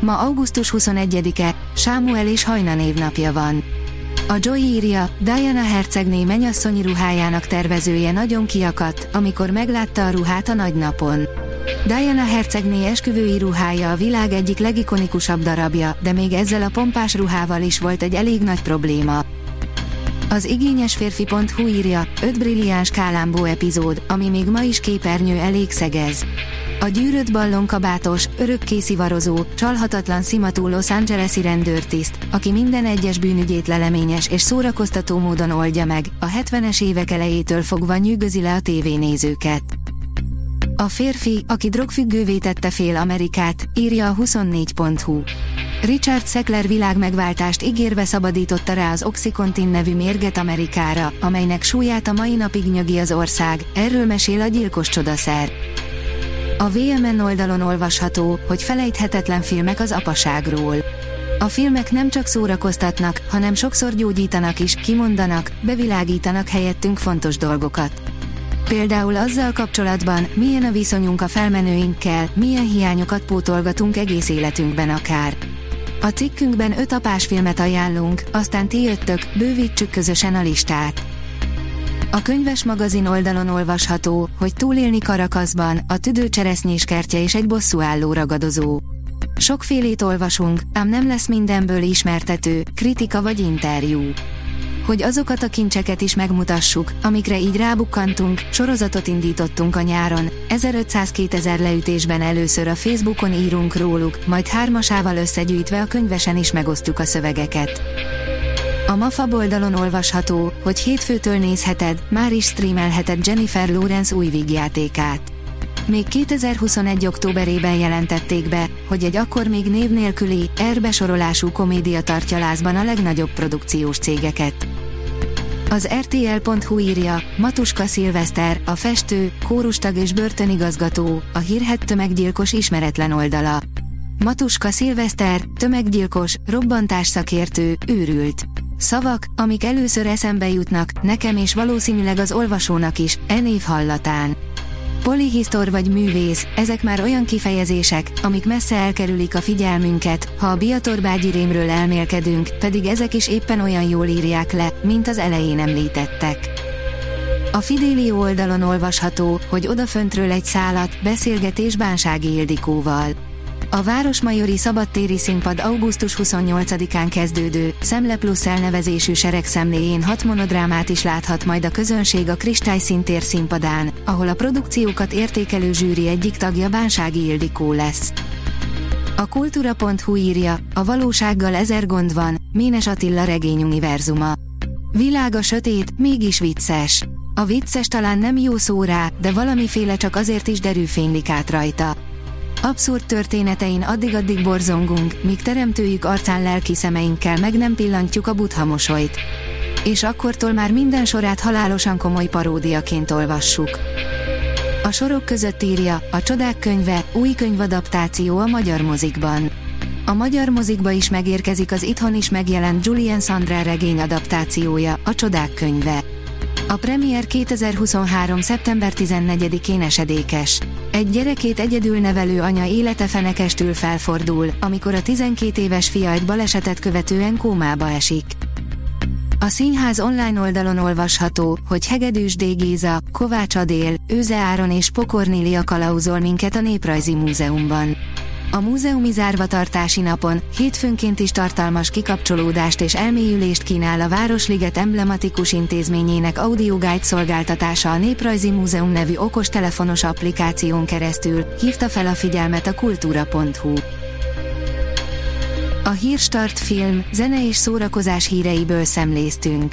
Ma augusztus 21-e, Sámuel és Hajna névnapja van. A Joy írja, Diana hercegné menyasszonyi ruhájának tervezője nagyon kiakadt, amikor meglátta a ruhát a nagynapon. Diana hercegné esküvői ruhája a világ egyik legikonikusabb darabja, de még ezzel a pompás ruhával is volt egy elég nagy probléma. Az igényes férfi.hu írja, 5 brilliáns kálámbó epizód, ami még ma is képernyő elég szegez. A gyűrött ballonkabátos, örökké szivarozó, csalhatatlan szimatú Los Angeles-i rendőrtiszt, aki minden egyes bűnügyét leleményes és szórakoztató módon oldja meg, a 70-es évek elejétől fogva nyűgözi le a tévénézőket. A férfi, aki drogfüggővé tette fél Amerikát, írja a 24.hu. Richard Sackler világmegváltást ígérve szabadította rá az Oxycontin nevű mérget Amerikára, amelynek súlyát a mai napig nyögi az ország, erről mesél a gyilkos csodaszer. A VMN oldalon olvasható, hogy felejthetetlen filmek az apaságról. A filmek nem csak szórakoztatnak, hanem sokszor gyógyítanak is, kimondanak, bevilágítanak helyettünk fontos dolgokat. Például azzal kapcsolatban, milyen a viszonyunk a felmenőinkkel, milyen hiányokat pótolgatunk egész életünkben akár. A cikkünkben öt apás filmet ajánlunk, aztán ti jöttök, bővítsük közösen a listát. A könyves magazin oldalon olvasható, hogy túlélni Karakaszban, a tüdőcseresznyés kertje és egy bosszúálló ragadozó. Sokfélét olvasunk, ám nem lesz mindenből ismertető, kritika vagy interjú. Hogy azokat a kincseket is megmutassuk, amikre így rábukkantunk, sorozatot indítottunk a nyáron, 1500-2000 leütésben először a Facebookon írunk róluk, majd hármasával összegyűjtve a könyvesen is megosztjuk a szövegeket. A MAFA oldalon olvasható, hogy hétfőtől nézheted, már is streamelheted Jennifer Lawrence új vígjátékát. Még 2021. októberében jelentették be, hogy egy akkor még név nélküli, erbesorolású komédia tartja lázban a legnagyobb produkciós cégeket. Az RTL.hu írja, Matuska Szilveszter, a festő, kórustag és börtönigazgató, a hírhet tömeggyilkos ismeretlen oldala. Matuska Szilveszter, tömeggyilkos, robbantás szakértő, őrült. Szavak, amik először eszembe jutnak, nekem és valószínűleg az olvasónak is, e név hallatán. Polihisztor vagy művész, ezek már olyan kifejezések, amik messze elkerülik a figyelmünket, ha a Biatorbágyi rémről elmélkedünk, pedig ezek is éppen olyan jól írják le, mint az elején említettek. A Fidélió oldalon olvasható, hogy odaföntről egy szálat, beszélgetés Bánsági Ildikóval. A Városmajori Szabadtéri Színpad augusztus 28-án kezdődő, Szemle Plus elnevezésű seregszemléjén hat monodrámát is láthat majd a közönség a Kristály Szintér színpadán, ahol a produkciókat értékelő zsűri egyik tagja Bánsági Ildikó lesz. A kultúra.hu írja, a valósággal ezer gond van, Ménes Attila regényuniverzuma. Világa sötét, mégis vicces. A vicces talán nem jó szó rá, de valamiféle csak azért is derűfénylik át rajta. Abszurd történetein addig-addig borzongunk, míg teremtőjük arcán lelki szemeinkkel meg nem pillantjuk a buddha mosolyt. És akkortól már minden sorát halálosan komoly paródiaként olvassuk. A sorok között írja, a Csodák könyve, új könyvadaptáció a magyar mozikban. A magyar mozikba is megérkezik az itthon is megjelent Julian Sandra regény adaptációja, a Csodák könyve. A premier 2023. szeptember 14-én esedékes. Egy gyerekét egyedül nevelő anya élete fenekestül felfordul, amikor a 12 éves fia egy balesetet követően kómába esik. A színház online oldalon olvasható, hogy Hegedűs D. Géza, Kovács Adél, Őze Áron és Pokornélia kalauzol minket a Néprajzi Múzeumban. A múzeumi zárvatartási napon hétfőnként is tartalmas kikapcsolódást és elmélyülést kínál a Városliget emblematikus intézményének audioguide szolgáltatása a Néprajzi Múzeum nevű okostelefonos applikáción keresztül, hívta fel a figyelmet a kultúra.hu. A Hírstart film, zene és szórakozás híreiből szemléztünk.